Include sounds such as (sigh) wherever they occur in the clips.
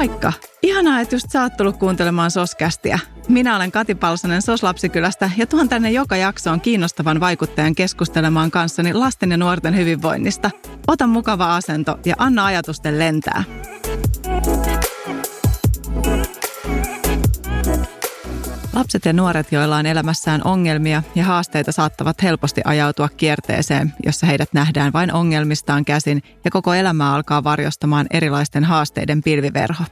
Moikka! Ihanaa, että just sä oot tullut kuuntelemaan Soskästiä. Minä olen Kati Palsanen Soslapsikylästä ja tuon tänne joka jaksoon kiinnostavan vaikuttajan keskustelemaan kanssani lasten ja nuorten hyvinvoinnista. Ota mukava asento ja anna ajatusten lentää. Lapset ja nuoret, joilla on elämässään ongelmia ja haasteita, saattavat helposti ajautua kierteeseen, jossa heidät nähdään vain ongelmistaan käsin ja koko elämä alkaa varjostamaan erilaisten haasteiden pilviverho.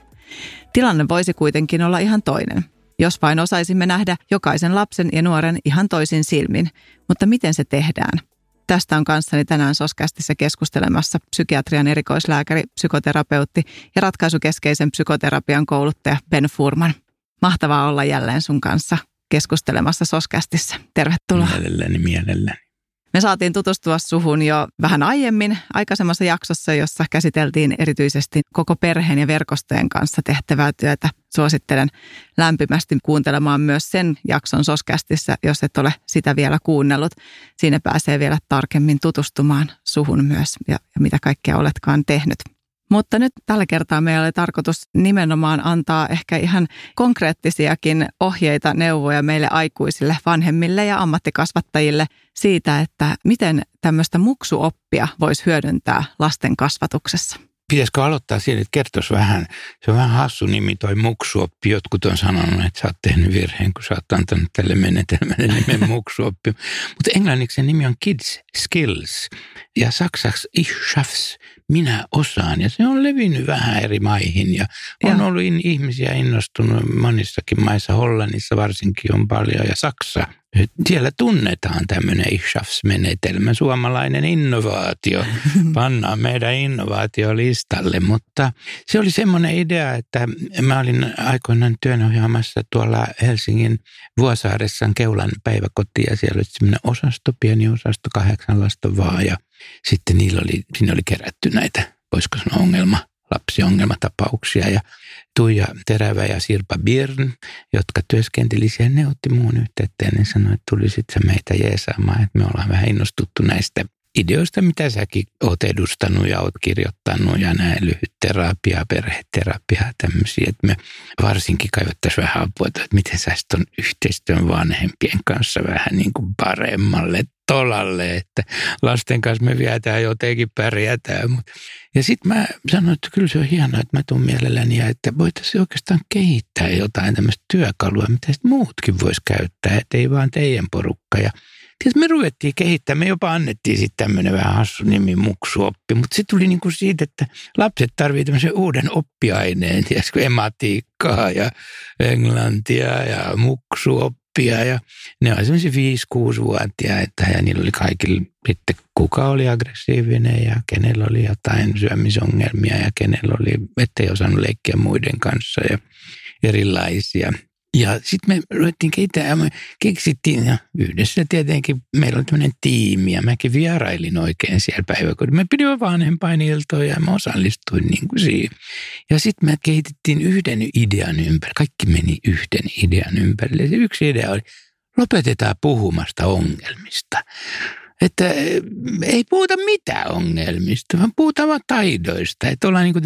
Tilanne voisi kuitenkin olla ihan toinen, jos vain osaisimme nähdä jokaisen lapsen ja nuoren ihan toisin silmin. Mutta miten se tehdään? Tästä on kanssani tänään Soskästissä keskustelemassa psykiatrian erikoislääkäri, psykoterapeutti ja ratkaisukeskeisen psykoterapian kouluttaja Ben Furman. Mahtavaa olla jälleen sun kanssa keskustelemassa Soskästissä. Tervetuloa. Mielelläni, mielelläni. Me saatiin tutustua suhun jo vähän aiemmin aikaisemmassa jaksossa, jossa käsiteltiin erityisesti koko perheen ja verkostojen kanssa tehtävää työtä. Suosittelen lämpimästi kuuntelemaan myös sen jakson Soskästissä, jos et ole sitä vielä kuunnellut. Siinä pääsee vielä tarkemmin tutustumaan suhun myös ja, ja mitä kaikkea oletkaan tehnyt. Mutta nyt tällä kertaa meillä oli tarkoitus nimenomaan antaa ehkä ihan konkreettisiakin ohjeita, neuvoja meille aikuisille, vanhemmille ja ammattikasvattajille siitä, että miten tämmöistä muksuoppia voisi hyödyntää lasten kasvatuksessa. Pitäisikö aloittaa siitä, että kertoisi vähän, se on vähän hassu nimi toi muksuoppi. Jotkut on sanonut, että sä oot tehnyt virheen, kun sä oot antanut tälle menetelmälle nimen (laughs) muksuoppi. Mutta englanniksi se nimi on Kids Skills ja saksaksi Ich schaff's, minä osaan. Ja se on levinnyt vähän eri maihin ja on ja. ollut ihmisiä innostunut monissakin maissa, Hollannissa varsinkin on paljon ja Saksa siellä tunnetaan tämmöinen ISHAFS-menetelmä, suomalainen innovaatio. (laughs) Pannaan meidän innovaatiolistalle, mutta se oli semmoinen idea, että mä olin aikoinaan työnohjaamassa tuolla Helsingin Vuosaaressa Keulan päiväkoti ja siellä oli semmoinen osasto, pieni osasto, kahdeksan lasta vaan ja sitten niillä oli, siinä oli kerätty näitä, voisiko sanoa ongelma, lapsiongelmatapauksia ja Tuija Terävä ja Sirpa Birn, jotka työskenteli siellä, ne otti muun yhteyttä ja ne sanoi, että tulisit sä meitä jeesaamaan, että me ollaan vähän innostuttu näistä ideoista, mitä säkin oot edustanut ja oot kirjoittanut ja näin lyhyt terapia, perheterapia tämmöisiä, että me varsinkin kaivattaisiin vähän apua, että miten sä on yhteistyön vanhempien kanssa vähän niin kuin paremmalle tolalle, että lasten kanssa me vietään jotenkin pärjätään. Ja sitten mä sanoin, että kyllä se on hienoa, että mä tuun mielelläni ja että voitaisiin oikeastaan kehittää jotain tämmöistä työkalua, mitä muutkin vois käyttää, että ei vaan teidän porukka. Ja Tietysti me ruvettiin kehittämään, me jopa annettiin sitten tämmöinen vähän hassu nimi muksuoppi, mutta se tuli niin kuin siitä, että lapset tarvitsevat tämmöisen uuden oppiaineen, tiedätkö, ematiikkaa ja englantia ja muksuoppia ja ne oli semmoisia 5-6-vuotiaita ja niillä oli kaikilla sitten kuka oli aggressiivinen ja kenellä oli jotain syömisongelmia ja kenellä oli, ettei osannut leikkiä muiden kanssa ja erilaisia – ja sitten me ruvettiin kehittämään ja me keksittiin ja yhdessä tietenkin meillä oli tämmöinen tiimi ja mäkin vierailin oikein siellä päiväkodissa. Me pidimme vanhempainiltoja ja mä osallistuin niin kuin siihen. Ja sitten me kehitettiin yhden idean ympärille. Kaikki meni yhden idean ympärille. Se yksi idea oli, lopetetaan puhumasta ongelmista että eh, ei puhuta mitään ongelmista, vaan puhutaan vain taidoista. Että ollaan niin kuin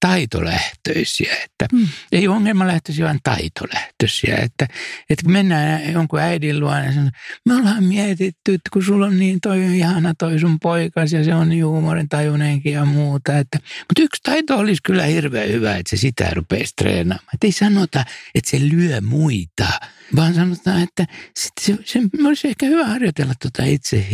taitolähtöisiä, että hmm. ei ongelmalähtöisiä, vaan taitolähtöisiä. Että, että kun mennään jonkun äidin luo, niin sanon, me ollaan mietitty, että kun sulla on niin toi ihana toi sun poikas ja se on niin huumorin tajunenkin ja muuta. Että, mutta yksi taito olisi kyllä hirveän hyvä, että se sitä rupeaisi treenaamaan. Että ei sanota, että se lyö muita, vaan sanotaan, että se, se, se olisi ehkä hyvä harjoitella tuota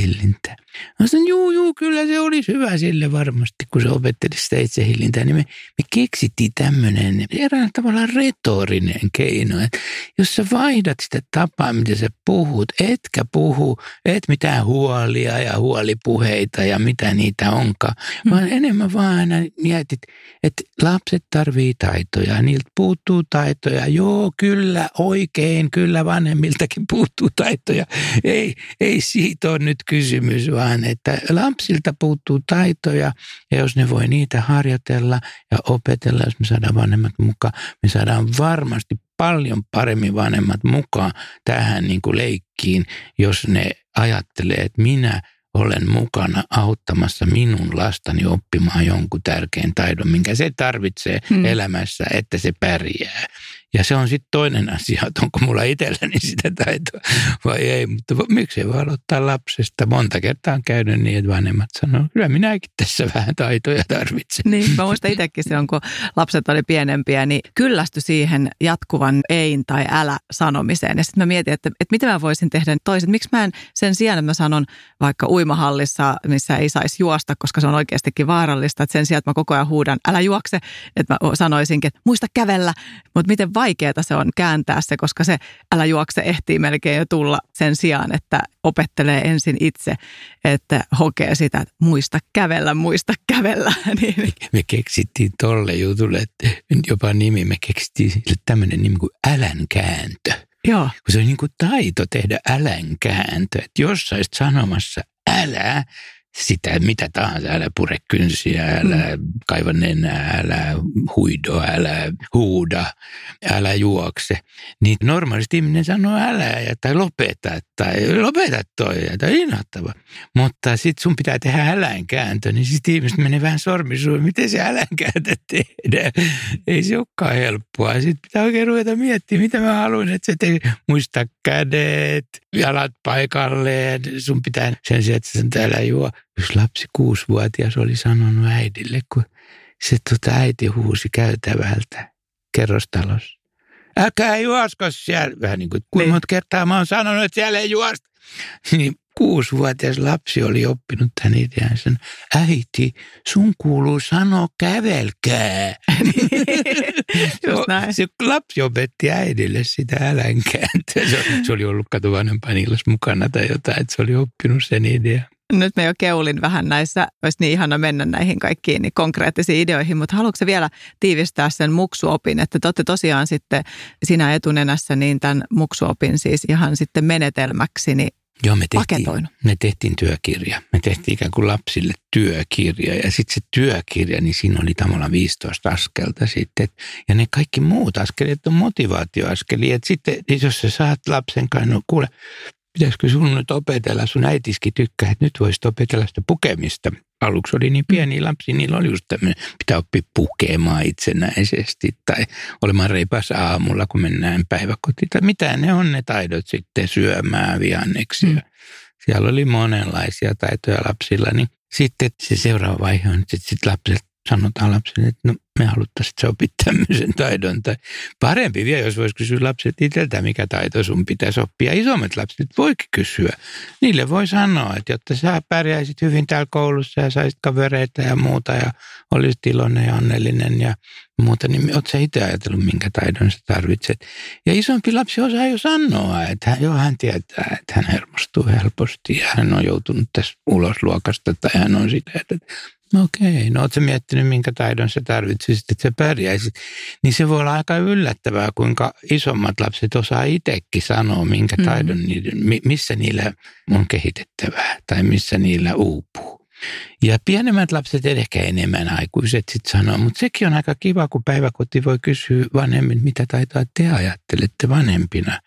itsehillintää. Mä sanoin, juu, juu, kyllä se olisi hyvä sille varmasti, kun se opetteli sitä itsehillintää. Niin me, me keksittiin tämmöinen erään tavalla retorinen keino, että jos sä vaihdat sitä tapaa, miten sä puhut, etkä puhu, et mitään huolia ja huolipuheita ja mitä niitä onkaan, hmm. vaan enemmän vaan aina mietit, että lapset tarvii taitoja, niiltä puuttuu taitoja. Joo, kyllä, oikein, kyllä vanhemmiltakin puuttuu taitoja. Ei, ei siitä ole nyt kysymys, vaan vaan, että lapsilta puuttuu taitoja ja jos ne voi niitä harjoitella ja opetella, jos me saadaan vanhemmat mukaan, me saadaan varmasti paljon paremmin vanhemmat mukaan tähän niin kuin leikkiin, jos ne ajattelee, että minä olen mukana auttamassa minun lastani oppimaan jonkun tärkeän taidon, minkä se tarvitsee hmm. elämässä, että se pärjää. Ja se on sitten toinen asia, että onko mulla itselläni sitä taitoa vai ei. Mutta miksi ei voi aloittaa lapsesta? Monta kertaa on käynyt niin, että vanhemmat sanoo, kyllä minäkin tässä vähän taitoja tarvitsen. Niin, mä muistan itsekin silloin, kun lapset oli pienempiä, niin kyllästy siihen jatkuvan ein tai älä sanomiseen. Ja sitten mä mietin, että, että mitä mä voisin tehdä toisin. Miksi mä en sen sijaan, että mä sanon vaikka uimahallissa, missä ei saisi juosta, koska se on oikeastikin vaarallista. Että sen sijaan, että mä koko ajan huudan, älä juokse, että mä sanoisinkin, että muista kävellä. Mutta miten vaikeaa se on kääntää se, koska se älä juokse ehtii melkein jo tulla sen sijaan, että opettelee ensin itse, että hokee sitä, että muista kävellä, muista kävellä. (laughs) Niin. Me keksittiin tolle jutulle, että jopa nimi, me keksittiin tämmöinen nimi kuin älänkääntö. Joo. Kun se on niin kuin taito tehdä älänkääntö, että jos sä sanomassa älä, sitä mitä tahansa, älä pure kynsiä, älä mm. kaiva nenää, älä huido, älä huuda, älä juokse. Niin normaalisti ihminen sanoo älä ja, tai lopeta tai lopeta toi tai inhottava. Mutta sitten sun pitää tehdä älänkääntö, niin sitten ihmiset menee vähän sormisuun, miten se älänkääntö tehdään. Ei se olekaan helppoa. Sitten pitää oikein ruveta miettimään, mitä mä haluan, että se tekee. Muista kädet, jalat paikalleen. Sun pitää sen sijaan, että sen täällä juo Yksi lapsi kuusivuotias oli sanonut äidille, kun se tota äiti huusi käytävältä kerrostalossa. Älkää juosko siellä. Vähän niin kuin, kuinka niin. monta kertaa mä oon sanonut, että siellä ei juosta. Niin kuusivuotias lapsi oli oppinut tämän idean. Sen, äiti, sun kuuluu sanoa kävelkää. se lapsi opetti äidille sitä älänkääntöä. Se, se oli ollut katu vanhempaan mukana tai jotain, että se oli oppinut sen idean nyt me jo keulin vähän näissä, olisi niin ihana mennä näihin kaikkiin niin konkreettisiin ideoihin, mutta haluatko vielä tiivistää sen muksuopin, että te olette tosiaan sitten sinä etunenässä niin tämän muksuopin siis ihan sitten menetelmäksi niin Joo, me tehtiin, me tehtiin työkirja. Me tehtiin ikään kuin lapsille työkirja ja sitten se työkirja, niin siinä oli tavallaan 15 askelta sitten. Ja ne kaikki muut askeleet on motivaatioaskelia. Että sitten, jos sä saat lapsen kanssa, no kuule, pitäisikö sun nyt opetella, sun äitiski tykkää, että nyt voisit opetella sitä pukemista. Aluksi oli niin pieni lapsi, niillä oli just tämmöinen, pitää oppia pukemaan itsenäisesti tai olemaan reipas aamulla, kun mennään päiväkotiin. Tai mitä ne on ne taidot sitten syömään vianneksi. Mm. Siellä oli monenlaisia taitoja lapsilla, niin sitten se seuraava vaihe on, että sitten lapset sanotaan lapsille, että no me haluttaisiin, että sä opit tämmöisen taidon. Tai parempi vielä, jos voisi kysyä lapset itseltä, mikä taito sun pitäisi oppia. Isommat lapset voikin kysyä. Niille voi sanoa, että jotta sä pärjäisit hyvin täällä koulussa ja saisit kavereita ja muuta ja olisit iloinen ja onnellinen ja muuta, niin oot sä itse ajatellut, minkä taidon sä tarvitset. Ja isompi lapsi osaa jo sanoa, että hän, joo, hän tietää, että hän hermostuu helposti ja hän on joutunut tässä ulos luokasta tai hän on sitä, että okei, no ootko miettinyt, minkä taidon sä tarvitsisit, että sä pärjäisit. Niin se voi olla aika yllättävää, kuinka isommat lapset osaa itsekin sanoa, minkä mm-hmm. taidon, mm. niiden, missä niillä on kehitettävää tai missä niillä uupuu. Ja pienemmät lapset ehkä enemmän aikuiset sitten sanoo, mutta sekin on aika kiva, kun päiväkoti voi kysyä vanhemmin, mitä taitaa te ajattelette vanhempina.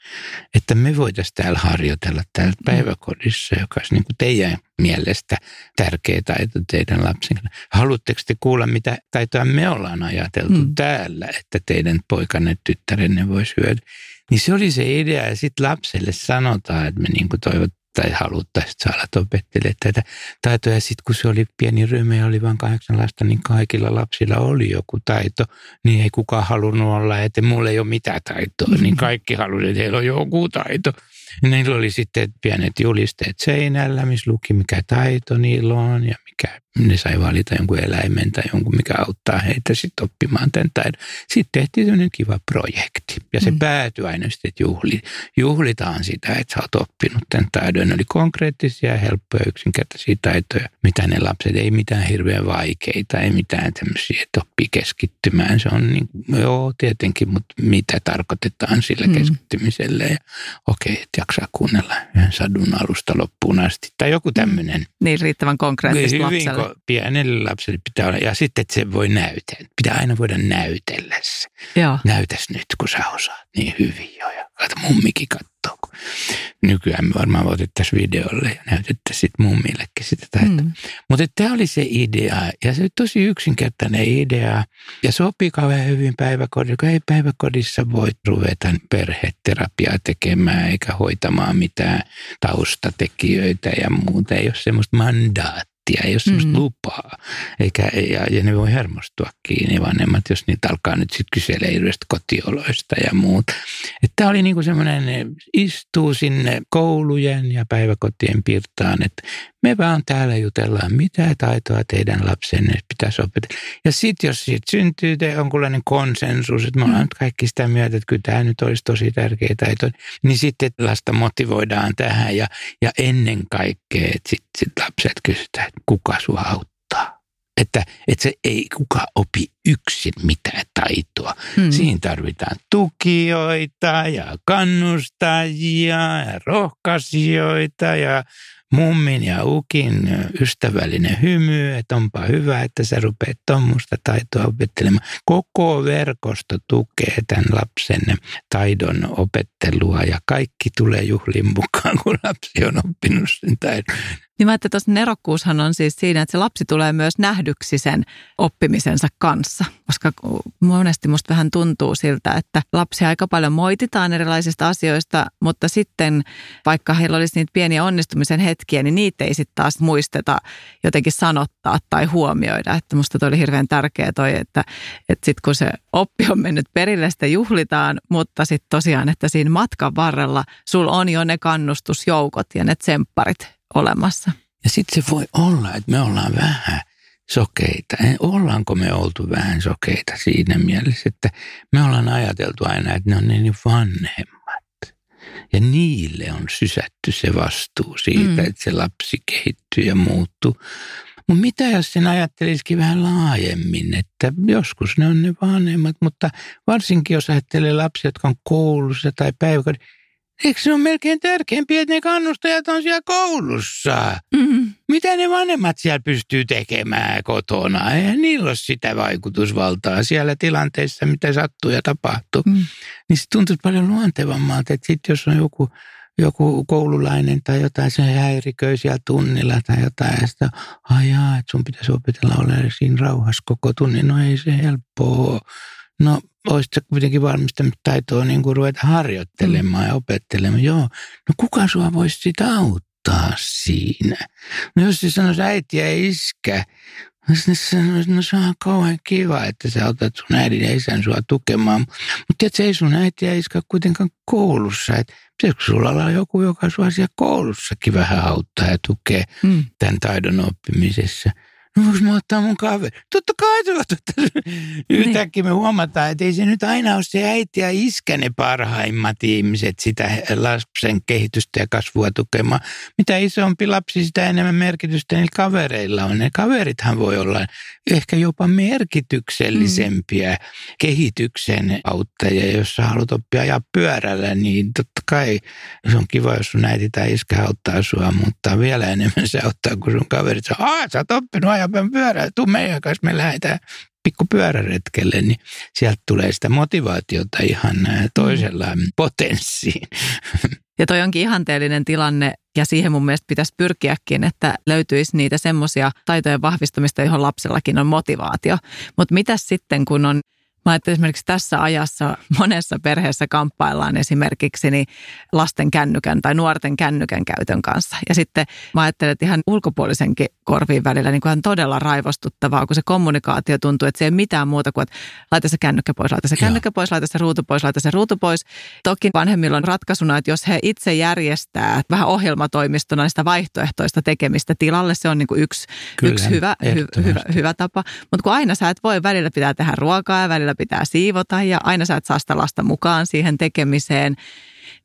Että me voitaisiin täällä harjoitella täällä mm. päiväkodissa, joka olisi niin kuin teidän mielestä tärkeä taito teidän lapsen. Haluatteko te kuulla, mitä taitoa me ollaan ajateltu mm. täällä, että teidän poikanne, tyttärenne voisi hyödyntää? Niin se oli se idea ja sitten lapselle sanotaan, että me niin kuin toivot, tai haluttaisiin saada opettelemaan tätä taitoa. Ja sitten kun se oli pieni ryhmä ja oli vain kahdeksan lasta, niin kaikilla lapsilla oli joku taito. Niin ei kukaan halunnut olla, että mulla ei ole mitään taitoa. Niin kaikki halusivat, että heillä on joku taito. Ja niillä oli sitten pienet julisteet seinällä, missä luki mikä taito niillä on ja mikä ne sai valita jonkun eläimen tai jonkun, mikä auttaa heitä sitten oppimaan tämän taidon. Sitten tehtiin sellainen kiva projekti ja se mm. päätyi aina sitten, että juhli, juhlitaan sitä, että sä oot oppinut tämän taidon. Ne oli konkreettisia, helppoja, yksinkertaisia taitoja, mitä ne lapset, ei mitään hirveän vaikeita, ei mitään tämmöisiä, että oppii keskittymään. Se on niin, joo tietenkin, mutta mitä tarkoitetaan sillä mm. keskittymisellä ja okei, okay, että jaksaa kuunnella yhden sadun alusta loppuun asti tai joku tämmöinen. Niin riittävän konkreettista hyvin, lapselle pienelle lapselle pitää olla. Ja sitten, että se voi näytellä. Pitää aina voida näytellä se. Joo. Näytäs nyt, kun sä osaat niin hyvin jo. Ja kato, mummikin katsoo. kun Nykyään me varmaan otettaisiin videolle ja näytettäisiin sit mummillekin sitä taitoa. Mm. Mutta tämä oli se idea. Ja se oli tosi yksinkertainen idea. Ja sopii kauhean hyvin päiväkodissa, kun ei päiväkodissa voi ruveta perheterapiaa tekemään eikä hoitamaan mitään taustatekijöitä ja muuta. Ei ole semmoista mandaattia pakettia, ei ole semmoista mm. lupaa. Eikä, ja, ja ne voi hermostua kiinni vanhemmat, jos niitä alkaa nyt sitten kyselee kotioloista ja muuta. Tämä oli niinku semmoinen, istuu sinne koulujen ja päiväkotien pirtaan, että me vaan täällä jutellaan, mitä taitoa teidän lapsenne pitäisi opetella. Ja sitten jos siitä syntyy jonkunlainen konsensus, että me ollaan nyt kaikki sitä mieltä, että kyllä tämä nyt olisi tosi tärkeä taito, niin sitten lasta motivoidaan tähän ja, ja ennen kaikkea, että sitten sit lapset kysytään, että kuka sua auttaa. Että, että se ei kuka opi yksin mitään taitoa. Hmm. Siinä tarvitaan tukijoita ja kannustajia ja rohkaisijoita ja mummin ja ukin ystävällinen hymy, että onpa hyvä, että sä rupeat tuommoista taitoa opettelemaan. Koko verkosto tukee tämän lapsen taidon opettelua ja kaikki tulee juhlin mukaan, kun lapsi on oppinut sen taidon. Niin mä että tuossa nerokkuushan on siis siinä, että se lapsi tulee myös nähdyksi sen oppimisensa kanssa. Koska monesti musta vähän tuntuu siltä, että lapsi aika paljon moititaan erilaisista asioista, mutta sitten vaikka heillä olisi niitä pieniä onnistumisen hetkiä, niin niitä ei sitten taas muisteta jotenkin sanottaa tai huomioida. Että musta toi oli hirveän tärkeä toi, että, että sitten kun se oppi on mennyt perille, sitä juhlitaan, mutta sitten tosiaan, että siinä matkan varrella sul on jo ne kannustusjoukot ja ne tsempparit olemassa. Ja sitten se voi olla, että me ollaan vähän sokeita. Ollaanko me oltu vähän sokeita siinä mielessä, että me ollaan ajateltu aina, että ne on niin vanhemmat. Ja niille on sysätty se vastuu siitä, mm. että se lapsi kehittyy ja muuttuu. Mutta mitä jos sen ajattelisikin vähän laajemmin, että joskus ne on ne vanhemmat, mutta varsinkin jos ajattelee lapsia, jotka on koulussa tai päiväkodissa, Eikö se ole melkein tärkeämpi, että ne kannustajat on siellä koulussa? Mm. Mitä ne vanhemmat siellä pystyy tekemään kotona? Eihän niillä ole sitä vaikutusvaltaa siellä tilanteessa, mitä sattuu ja tapahtuu. Mm. Niin se tuntuu paljon luontevammalta, että sitten jos on joku, joku koululainen tai jotain, se häiriköi siellä tunnilla tai jotain. Ja sitä, ajaa, että sun pitäisi opetella olemaan siinä rauhassa koko tunnin. No ei se helppoa. No olisit kuitenkin valmistanut taitoa niin kuin ruveta harjoittelemaan mm. ja opettelemaan. Joo, no kuka sua voisi sitä auttaa siinä? No jos se sanoisi äiti ja iskä, ne sanoisi, no se on kauhean kiva, että sä otat sun äidin ja isän sua tukemaan. Mutta tiedätkö, ei sun äiti ja iskä kuitenkaan koulussa. Että pitäisikö sulla olla joku, joka sua siellä koulussakin vähän auttaa ja tukee mm. tämän taidon oppimisessa – no voinko mä ottaa mun kaveri? Totta kai se niin. Yhtäkkiä me huomataan, että ei se nyt aina ole se äiti ja iskä ne parhaimmat ihmiset sitä lapsen kehitystä ja kasvua tukemaan. Mitä isompi lapsi, sitä enemmän merkitystä niillä kavereilla on. Ne kaverithan voi olla ehkä jopa merkityksellisempiä mm. kehityksen auttajia. Jos sä haluat oppia ajaa pyörällä, niin totta kai se on kiva, jos sun äiti tai iskä auttaa sua, mutta vielä enemmän se auttaa, kun sun kaverit sanoo, sä oot oppinut ajapäin pyörää, tuu meidän kanssa, me lähdetään pikku pyöräretkelle, niin sieltä tulee sitä motivaatiota ihan toisella potenssiin. (laughs) Ja toi onkin ihanteellinen tilanne ja siihen mun mielestä pitäisi pyrkiäkin, että löytyisi niitä semmoisia taitojen vahvistamista, johon lapsellakin on motivaatio. Mutta mitä sitten, kun on Mä että esimerkiksi tässä ajassa monessa perheessä kamppaillaan esimerkiksi niin lasten kännykän tai nuorten kännykän käytön kanssa. Ja sitten mä ajattelen, että ihan ulkopuolisenkin korviin välillä niin on todella raivostuttavaa, kun se kommunikaatio tuntuu, että se ei mitään muuta kuin, että laita se kännykkä pois, laita se kännykkä pois, laita se ruutu pois, laita se ruutu pois. Toki vanhemmilla on ratkaisuna, että jos he itse järjestää vähän ohjelmatoimistona sitä vaihtoehtoista tekemistä tilalle, se on niin kuin yksi, Kyllä, yksi hyvä, hy, hyvä, hyvä tapa. Mutta kun aina sä et voi, välillä pitää tehdä ruokaa ja välillä välillä pitää siivota ja aina sä et saa sitä lasta mukaan siihen tekemiseen.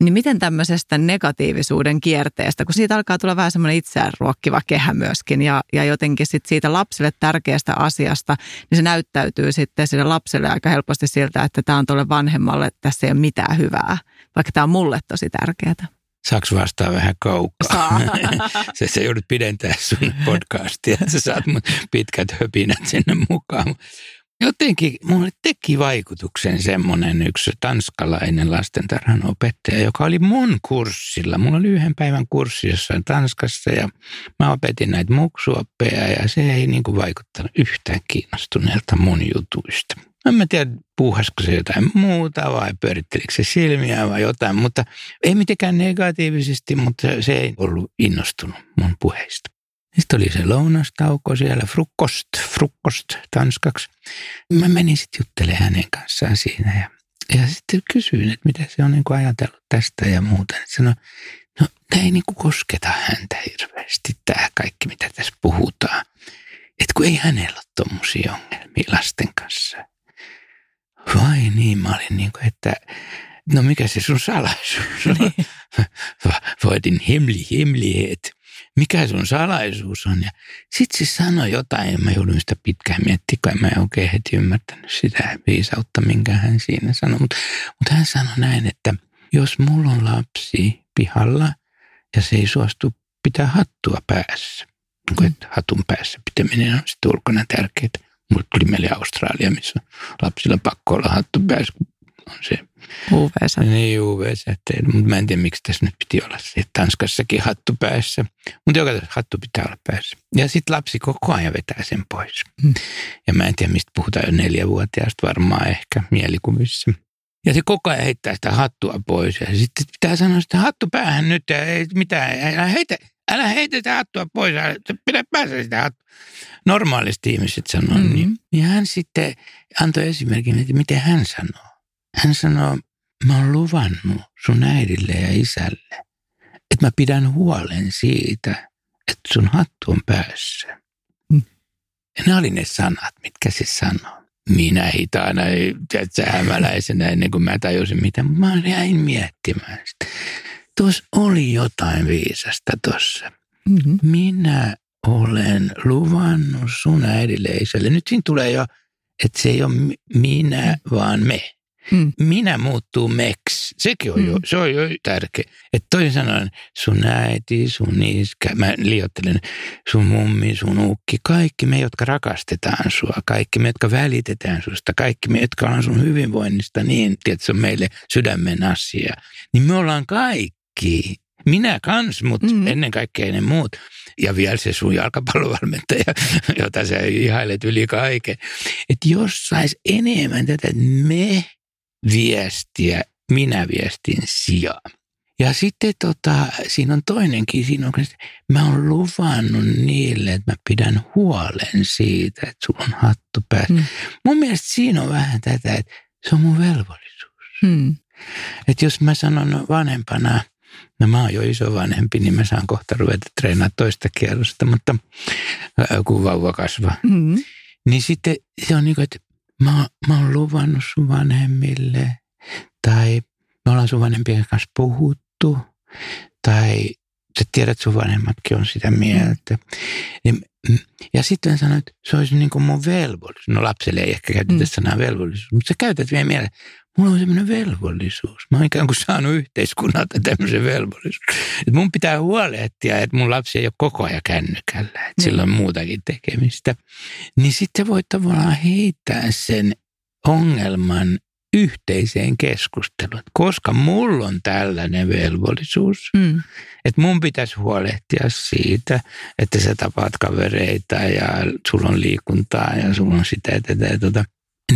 Niin miten tämmöisestä negatiivisuuden kierteestä, kun siitä alkaa tulla vähän semmoinen itseään ruokkiva kehä myöskin ja, ja jotenkin sit siitä lapselle tärkeästä asiasta, niin se näyttäytyy sitten sille lapselle aika helposti siltä, että tämä on tuolle vanhemmalle, että tässä ei ole mitään hyvää, vaikka tämä on mulle tosi tärkeää. Saaks vastaa vähän kaukaa? Saa. (laughs) se, se joudut pidentää sun podcastia, että sä saat mun pitkät höpinät sinne mukaan. Jotenkin mulle teki vaikutuksen semmoinen yksi tanskalainen lastentarhan opettaja, joka oli mun kurssilla. Mulla oli yhden päivän kurssi jossain Tanskassa ja mä opetin näitä muksuoppeja ja se ei niin kuin vaikuttanut yhtään kiinnostuneelta mun jutuista. En mä tiedä, puuhasko se jotain muuta vai pyörittelikö se silmiä vai jotain, mutta ei mitenkään negatiivisesti, mutta se ei ollut innostunut mun puheista. Sitten oli se lounastauko siellä, frukost, frukost tanskaksi. Mä menin sitten juttelemaan hänen kanssaan siinä ja, ja sitten kysyin, että mitä se on niin kuin ajatellut tästä ja muuta. Sanoi, no tämä ei niin kuin kosketa häntä hirveästi, tämä kaikki mitä tässä puhutaan. Että kun ei hänellä ole tuommoisia ongelmia lasten kanssa. Vai niin, mä olin niin kuin, että no mikä se sun salaisuus on? Niin. (laughs) Voitin hemli, hemlihet mikä sun salaisuus on. Ja sitten se sanoi jotain, ja mä joudun sitä pitkään miettimään, kun en mä oikein heti ymmärtänyt sitä viisautta, minkä hän siinä sanoi. Mutta mut hän sanoi näin, että jos mulla on lapsi pihalla ja se ei suostu pitää hattua päässä, mm. että hatun päässä pitäminen on sitten ulkona tärkeää. Mulle tuli meille Australia, missä lapsilla pakko olla hattu päässä, on se UV-säteet. Niin, UV-säteet. Mutta mä en tiedä, miksi tässä nyt piti olla se. Tanskassakin hattu päässä. Mutta joka hattu pitää olla päässä. Ja sitten lapsi koko ajan vetää sen pois. Hmm. Ja mä en tiedä, mistä puhutaan jo neljävuotiaasta varmaan ehkä mielikuvissa. Ja se koko ajan heittää sitä hattua pois. Ja sitten pitää sanoa sitä hattu päähän nyt. Ja ei mitään, älä heitä, älä heitä sitä hattua pois. Älä, pidä päässä sitä hattua. Normaalisti ihmiset sanoo mm-hmm. niin. Ja hän sitten antoi esimerkin, että miten hän sanoo. Hän sanoo, mä oon luvannut sun äidille ja isälle, että mä pidän huolen siitä, että sun hattu on päässä. Mm. Ja ne oli ne sanat, mitkä se sanoo. Minä hitaana, tiedätkö, hämäläisenä ennen kuin mä tajusin mitä. Mä jäin miettimään sitä. Tuossa oli jotain viisasta tuossa. Mm-hmm. Minä olen luvannut sun äidille ja isälle. Nyt siinä tulee jo, että se ei ole minä, vaan me. Mm. Minä muuttuu meks. Sekin on mm. jo, se on jo tärkeä. Että toisin sanoen sun äiti, sun iskä, mä liiottelen, sun mummi, sun ukki, kaikki me, jotka rakastetaan sua, kaikki me, jotka välitetään susta, kaikki me, jotka on sun hyvinvoinnista niin, että se on meille sydämen asia, niin me ollaan kaikki minä kans, mutta mm. ennen kaikkea ne muut. Ja vielä se sun jalkapallovalmentaja, jota sä ihailet yli kaiken. Että jos sais enemmän tätä me viestiä minä viestin sijaan. Ja sitten tota, siinä on toinenkin, siinä on, että mä oon luvannut niille, että mä pidän huolen siitä, että sulla on hattu päässä. Mm. Mun mielestä siinä on vähän tätä, että se on mun velvollisuus. Mm. Että jos mä sanon vanhempana, no mä oon jo iso vanhempi, niin mä saan kohta ruveta treenaa toista kierrosta, mutta kun vauva kasvaa. Mm. Niin sitten se on niin kuin, että mä, mä oon luvannut sun vanhemmille, tai me ollaan sun vanhempien kanssa puhuttu, tai sä tiedät, sun vanhemmatkin on sitä mieltä. Ja sitten sanoin, että se olisi niin kuin mun velvollisuus. No lapselle ei ehkä käytetä mm. sanaa velvollisuus, mutta sä käytät vielä mieleen, mulla on semmoinen velvollisuus. Mä oon ikään kuin saanut yhteiskunnalta tämmöisen velvollisuuden. Että mun pitää huolehtia, että mun lapsi ei ole koko ajan kännykällä, että sillä on muutakin tekemistä. Niin sitten voit tavallaan heittää sen ongelman yhteiseen keskusteluun. Koska mulla on tällainen velvollisuus, mm. että mun pitäisi huolehtia siitä, että sä tapaat kavereita ja sulla on liikuntaa ja sulla on sitä ja tätä ja tota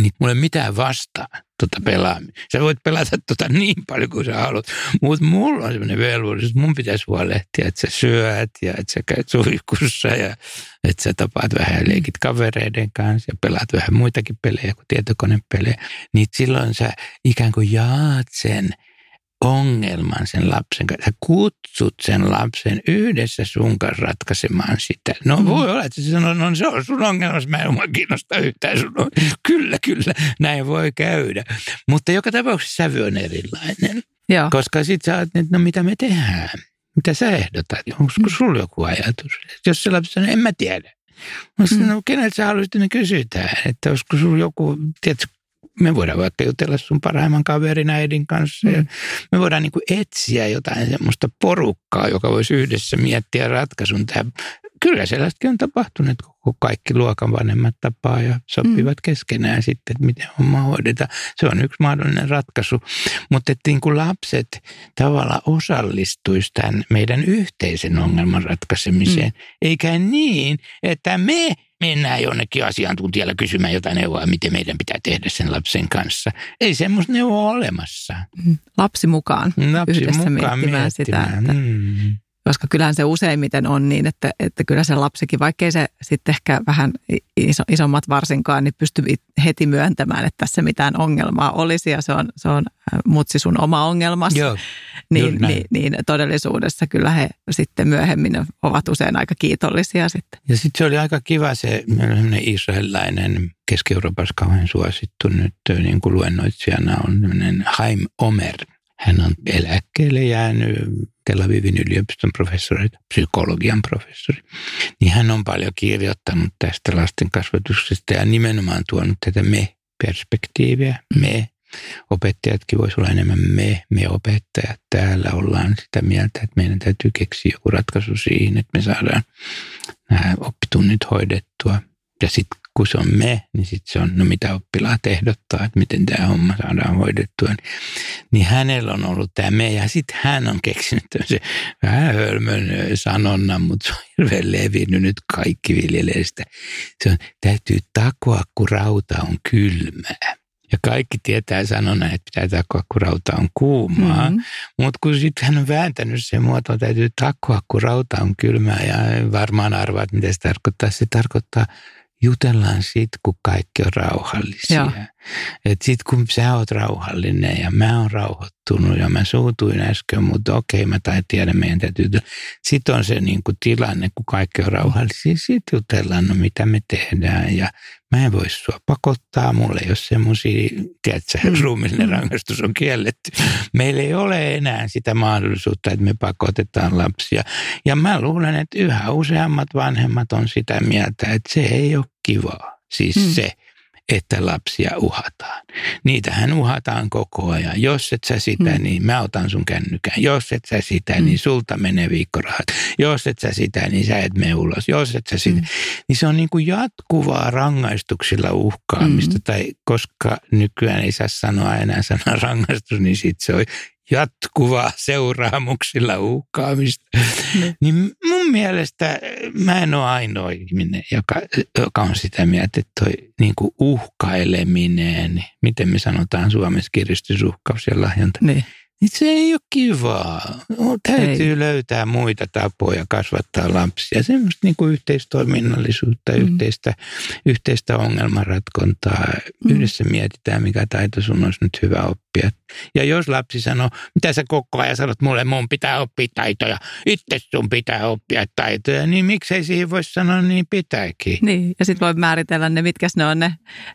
niin mulla ei mitään vastaan tota pelaamista. Sä voit pelata tota niin paljon kuin sä haluat, mutta mulla on sellainen velvollisuus, mun pitäisi huolehtia, että sä syöt ja että sä käyt suihkussa ja että sä tapaat vähän leikit kavereiden kanssa ja pelaat vähän muitakin pelejä kuin tietokonepelejä. Niin silloin sä ikään kuin jaat sen – ongelman sen lapsen kanssa. Sä kutsut sen lapsen yhdessä sun kanssa ratkaisemaan sitä. No mm. voi olla, että se sanoo, no se on sun ongelma, mä en mua kiinnosta yhtään sun on. (laughs) Kyllä, kyllä, näin voi käydä. Mutta joka tapauksessa sävy on erilainen. Joo. Koska sit sä oot, että no mitä me tehdään? Mitä sä ehdotat? Onko mm. sulla joku ajatus? Jos se lapsi sanoo, en mä tiedä. Mä sanoin, mm. no keneltä sä haluaisit, että kysytään, että olisiko sulla joku, tiedätkö, me voidaan vaikka jutella sun parhaimman kaverin äidin kanssa. Mm. Ja me voidaan niin etsiä jotain semmoista porukkaa, joka voisi yhdessä miettiä ratkaisun. Tämä, kyllä sellaistakin on tapahtunut, koko kaikki luokan vanhemmat tapaa ja sopivat mm. keskenään sitten, että miten homma hoidetaan. Se on yksi mahdollinen ratkaisu. Mutta että niin kuin lapset tavallaan osallistuisi tämän meidän yhteisen ongelman ratkaisemiseen, mm. eikä niin, että me mennään jonnekin asiantuntijalle kysymään jotain neuvoa, miten meidän pitää tehdä sen lapsen kanssa. Ei semmoista neuvoa olemassa. Mm. Lapsi mukaan Lapsi yhdessä mukaan miettimään, miettimään sitä. Että... Mm. Koska kyllähän se useimmiten on niin, että, että kyllä se lapsikin, vaikkei se sitten ehkä vähän iso, isommat varsinkaan, niin pystyy heti myöntämään, että tässä mitään ongelmaa olisi ja se on, se on äh, mutsi sun oma ongelmas. Joo, niin, niin, niin todellisuudessa kyllä he sitten myöhemmin ovat usein aika kiitollisia sitten. Ja sitten se oli aika kiva se israelilainen Keski-Euroopassa kauhean suosittu nyt niin kuin luennoitsijana on Haim Omer – hän on eläkkeelle jäänyt Tel Avivin yliopiston professori, psykologian professori. Niin hän on paljon kirjoittanut tästä lasten kasvatuksesta ja nimenomaan tuonut tätä me-perspektiiviä. Me, opettajatkin voisi olla enemmän me, me opettajat. Täällä ollaan sitä mieltä, että meidän täytyy keksiä joku ratkaisu siihen, että me saadaan nämä oppitunnit hoidettua. Ja sitten kun se on me, niin sitten se on, no mitä oppilaat ehdottaa, että miten tämä homma saadaan hoidettua. Niin hänellä on ollut tämä me, ja sitten hän on keksinyt se vähän hölmön sanonnan, mutta se on hirveän levinnyt nyt kaikki viljelee sitä. Se on, täytyy takoa, kun rauta on kylmää. Ja kaikki tietää sanona, että pitää takoa, kun rauta on kuumaa. Mm-hmm. Mutta kun sitten hän on vääntänyt sen että täytyy takoa, kun rauta on kylmää. Ja varmaan arvaat, mitä se tarkoittaa. Se tarkoittaa jutellaan sitten, kun kaikki on rauhallisia. Että sitten kun sä oot rauhallinen ja mä oon rauhoittunut ja mä suutuin äsken, mutta okei, mä tai tiedän, meidän täytyy. Sitten on se niin kuin tilanne, kun kaikki on rauhallisia. Sitten jutellaan, no mitä me tehdään ja mä en voi sua pakottaa. Mulle jos semmoisia, tiedätkö, mm. ruumillinen rangaistus on kielletty. Meillä ei ole enää sitä mahdollisuutta, että me pakotetaan lapsia. Ja mä luulen, että yhä useammat vanhemmat on sitä mieltä, että se ei ole kivaa. Siis mm. se, että lapsia uhataan. Niitähän uhataan koko ajan. Jos et sä sitä, mm. niin mä otan sun kännykän. Jos et sä sitä, mm. niin sulta menee viikkorahat. Jos et sä sitä, niin sä et mene ulos. Jos et sä sitä, mm. niin se on niin kuin jatkuvaa rangaistuksilla uhkaamista. Mm. Tai koska nykyään ei saa sanoa enää sana (laughs) rangaistus, niin sit se on jatkuvaa seuraamuksilla uhkaamista. Mm. Niin mun mielestä mä en ole ainoa ihminen, joka, joka on sitä mieltä, että toi niin uhkaileminen, miten me sanotaan Suomessa kiristysuhkaus ja lahjonta, niin. Niin se ei ole kivaa. No, täytyy ei. löytää muita tapoja kasvattaa lapsia. Semmoista niin kuin yhteistoiminnallisuutta, mm. yhteistä, yhteistä ongelmanratkontaa. Mm. Yhdessä mietitään, mikä taito sun olisi nyt hyvä oppia. Ja jos lapsi sanoo, mitä sä koko ajan sanot mulle, mun pitää oppia taitoja, itse sun pitää oppia taitoja, niin miksei siihen voi sanoa, niin pitääkin. Niin, ja sitten voi määritellä ne, mitkä ne on ne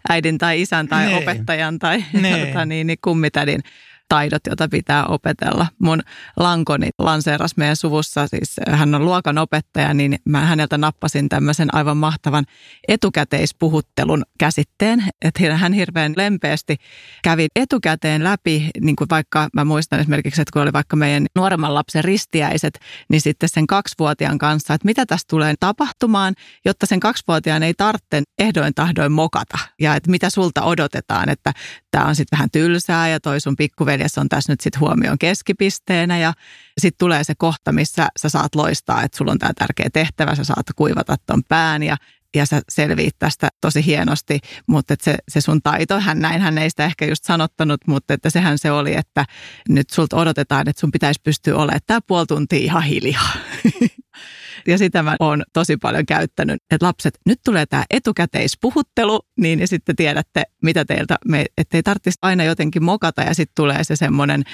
äidin tai isän tai ne. opettajan tai ne. (laughs) tota, niin, niin kummitädin taidot, joita pitää opetella. Mun lankoni lanseeras meidän suvussa, siis hän on luokan opettaja, niin mä häneltä nappasin tämmöisen aivan mahtavan etukäteispuhuttelun käsitteen, että hän hirveän lempeästi kävi etukäteen läpi, niin kuin vaikka mä muistan esimerkiksi, että kun oli vaikka meidän nuoremman lapsen ristiäiset, niin sitten sen kaksivuotiaan kanssa, että mitä tässä tulee tapahtumaan, jotta sen kaksivuotiaan ei tarvitse ehdoin tahdoin mokata ja että mitä sulta odotetaan, että tämä on sitten vähän tylsää ja toi sun pikkuveljes on tässä nyt sitten huomioon keskipisteenä ja sitten tulee se kohta, missä sä saat loistaa, että sulla on tämä tärkeä tehtävä, sä saat kuivata ton pään ja ja sä selviit tästä tosi hienosti, mutta se, se sun taito, hän näin hän ei sitä ehkä just sanottanut, mutta että sehän se oli, että nyt sulta odotetaan, että sun pitäisi pystyä olemaan tämä puoli tuntia ihan hiljaa. (laughs) Ja sitä mä oon tosi paljon käyttänyt, että lapset, nyt tulee tämä etukäteispuhuttelu, niin ja sitten tiedätte, mitä teiltä, me, ettei tarvitsisi aina jotenkin mokata ja sitten tulee se semmoinen,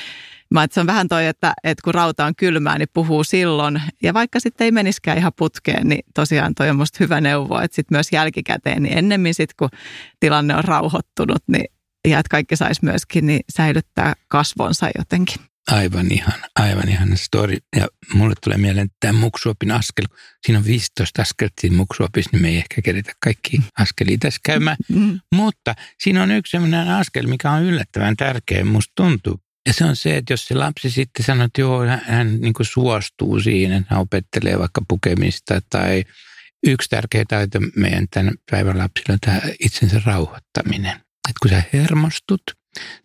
Mä se on vähän toi, että, että kun rauta on kylmää, niin puhuu silloin. Ja vaikka sitten ei meniskään ihan putkeen, niin tosiaan toi on musta hyvä neuvo, että sitten myös jälkikäteen, niin ennemmin sitten kun tilanne on rauhoittunut, niin ja että kaikki saisi myöskin niin säilyttää kasvonsa jotenkin. Aivan ihan, aivan ihana story. Ja mulle tulee mieleen tämä muksuopin askel. Siinä on 15 askelta siinä muksuopissa, niin me ei ehkä keritä kaikki askelia tässä käymään. Mm. Mutta siinä on yksi sellainen askel, mikä on yllättävän tärkeä, musta tuntuu. Ja se on se, että jos se lapsi sitten sanoo, että joo, hän, hän niin suostuu siihen, että hän opettelee vaikka pukemista tai yksi tärkeä taito meidän tämän päivän lapsilla on tämä itsensä rauhoittaminen. Että kun sä hermostut,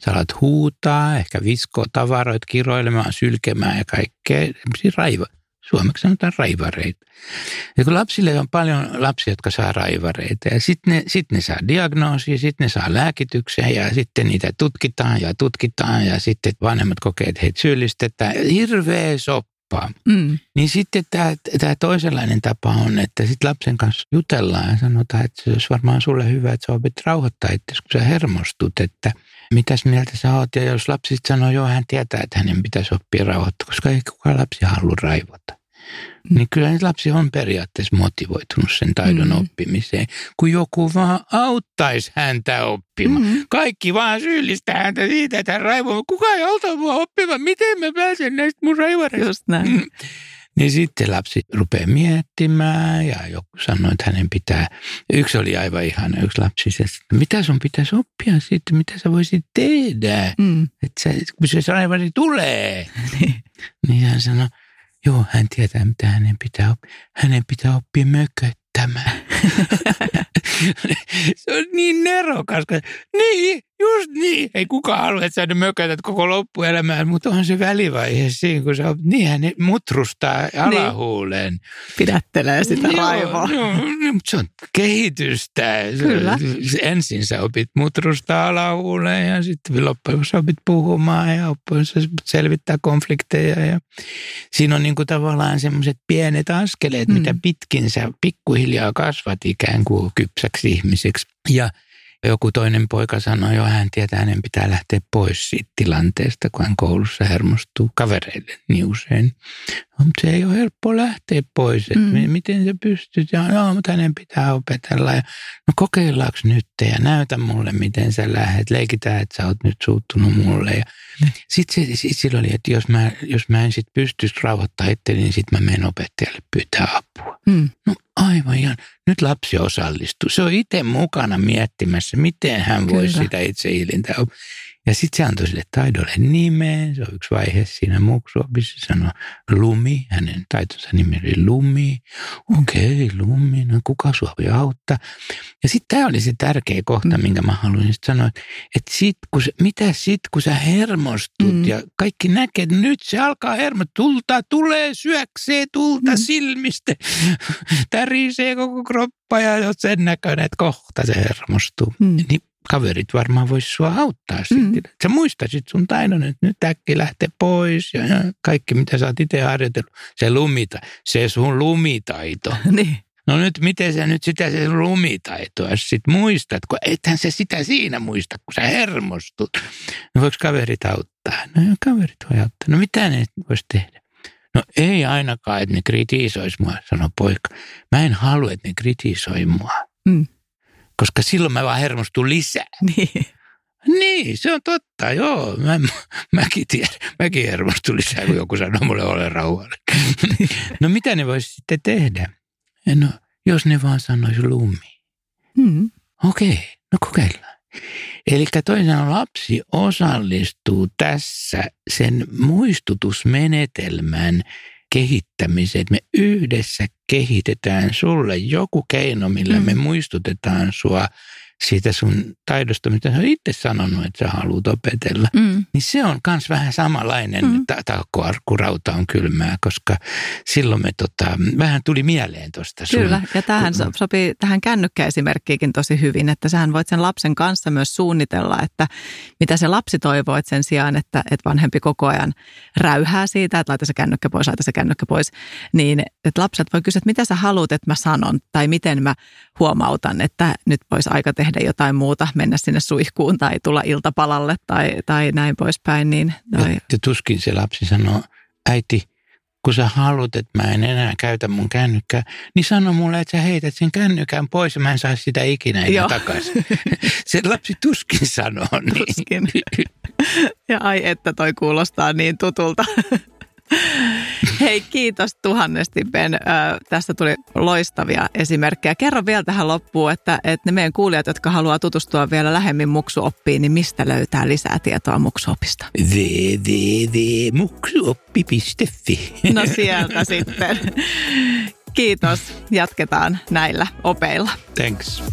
sä alat huutaa, ehkä viskoa tavaroita, kiroilemaan, sylkemään ja kaikkea, raiva. Suomeksi sanotaan raivareita. Ja kun lapsille on paljon lapsia, jotka saa raivareita ja sitten ne, sit ne saa diagnoosia, sitten ne saa lääkityksen ja sitten niitä tutkitaan ja tutkitaan ja sitten vanhemmat kokee, että heitä syyllistetään. Hirveä soppa. Mm. Niin sitten tämä, tämä toisenlainen tapa on, että sitten lapsen kanssa jutellaan ja sanotaan, että se olisi varmaan sulle hyvä, että sä opit rauhoittaa itse, kun sä hermostut, että mitäs mieltä sä oot. Ja jos lapsi sanoo, joo, hän tietää, että hänen pitäisi oppia rauhoittaa, koska ei kukaan lapsi halua raivota. Niin kyllä lapsi on periaatteessa motivoitunut sen taidon mm. oppimiseen, kun joku vaan auttaisi häntä oppimaan. Mm. Kaikki vaan syyllistää häntä siitä, että hän raivoo. Kuka ei auta mua oppimaan? Miten mä pääsen näistä mun raivareista? Just näin. Mm. Niin sitten lapsi rupeaa miettimään ja joku sanoi, että hänen pitää, yksi oli aivan ihana, yksi lapsi, että mitä sun pitäisi oppia sitten, mitä sä voisit tehdä, mm. että sä, kun se raivari tulee. (laughs) Niin. niin hän sanoi, Joo, hän tietää, mitä hänen pitää oppia. Hänen pitää oppia mököttämään. (laughs) se on niin nerokas. Niin, just niin. Ei kukaan halua, että sä mökötät koko loppuelämään, mutta on se välivaihe siinä, kun sä, niin hän mutrustaa niin. alahuuleen. Niin. Pidättelee sitä joo, raivoa. Joo, mutta se on kehitystä. Kyllä. Ensin sä opit mutrustaa alahuuleen ja sitten loppujen sä opit puhumaan ja oppujen selvittää konflikteja. Ja siinä on niin kuin tavallaan semmoiset pienet askeleet, mm. mitä pitkin sä pikkuhiljaa kasvat ikään kuin kypsäksi ihmiseksi. Ja joku toinen poika sanoi jo, hän tietää, hänen pitää lähteä pois siitä tilanteesta, kun hän koulussa hermostuu kavereille niin usein. No, mutta se ei ole helppo lähteä pois, että mm. miten se pystyt. Ja no, mutta hänen pitää opetella. Ja, no kokeillaanko nyt ja näytä mulle, miten sä lähdet. Leikitään, että sä oot nyt suuttunut mulle. Ja mm. sitten sit sillä oli, että jos mä, jos mä en sit pystyisi rauhoittaa itse, niin sitten mä menen opettajalle pyytää apua. Mm. No aivan ihan. Nyt lapsi osallistuu. Se on itse mukana miettimässä, miten hän voisi sitä itse hilintää. Ja sitten se antoi sille taidolle nimeen. Se on yksi vaihe siinä muksuopissa. Sanoi Lumi. Hänen taitonsa nimi oli Lumi. Okei, okay, Lumi. No kuka sua voi auttaa? Ja sitten tämä oli se tärkeä kohta, mm. minkä mä haluaisin sanoa. Että sit, kun se, mitä sitten, kun sä hermostut mm. ja kaikki näkee, että nyt se alkaa hermostua. Tulta tulee, syöksee tulta mm. silmistä. Tärisee koko kroppa ja sen näköinen, että kohta se hermostuu. Mm. Niin kaverit varmaan voisi sua auttaa mm. sitten. Sä muistaisit sun taidon, että nyt äkki lähtee pois ja, kaikki mitä sä oot itse harjoitellut. Se lumita, se sun lumitaito. (laughs) niin. No nyt miten sä nyt sitä se lumitaitoa sitten muistat, kun ethän se sitä siinä muista, kun sä hermostut. No voiko kaverit auttaa? No kaverit voi auttaa. No mitä ne voisi tehdä? No ei ainakaan, että ne kritisoisi mua, sanoi poika. Mä en halua, että ne kritisoi mua. Mm koska silloin mä vaan hermostun lisää. (laughs) Niin. Niin, se on totta, joo. Mä, mäkin tiedän, mäkin hermostun lisää, kun joku sanoo mulle ole rauhalle. (laughs) no mitä ne voisi sitten tehdä? No, jos ne vaan sanoisi lumi. Mm. Okei, okay, no kokeillaan. Eli toisaalta lapsi osallistuu tässä sen muistutusmenetelmän kehittämiseen, että me yhdessä kehitetään sulle joku keino, millä mm. me muistutetaan sua siitä sun taidosta, mitä sä itse sanonut, että sä haluat opetella, mm. niin se on myös vähän samanlainen, mm. että kun rauta on kylmää, koska silloin me tota, vähän tuli mieleen tuosta. Kyllä, sun, ja tähän kun... sopii tähän kännykkäesimerkkiikin tosi hyvin, että sähän voit sen lapsen kanssa myös suunnitella, että mitä se lapsi toivoo, että sen sijaan, että, että vanhempi koko ajan räyhää siitä, että laita se kännykkä pois, laita se kännykkä pois, niin että lapset voi kysyä, että mitä sä haluat, että mä sanon, tai miten mä huomautan, että nyt voisi aika tehdä tehdä jotain muuta, mennä sinne suihkuun tai tulla iltapalalle tai, tai näin poispäin. Niin toi... ja, ja tuskin se lapsi sanoo, äiti, kun sä haluat, että mä en enää käytä mun kännykkää, niin sano mulle, että sä heität sen kännykän pois ja mä en saa sitä ikinä enää Joo. takaisin. (laughs) Se lapsi tuskin sanoo (laughs) niin. Tuskin. Ja ai että toi kuulostaa niin tutulta. Hei, kiitos tuhannesti Ben. Ö, tästä tuli loistavia esimerkkejä. Kerro vielä tähän loppuun, että, että ne meidän kuulijat, jotka haluaa tutustua vielä lähemmin muksuoppiin, niin mistä löytää lisää tietoa muksuopista? www.muksuoppi.fi No sieltä sitten. Kiitos. Jatketaan näillä opeilla. Thanks.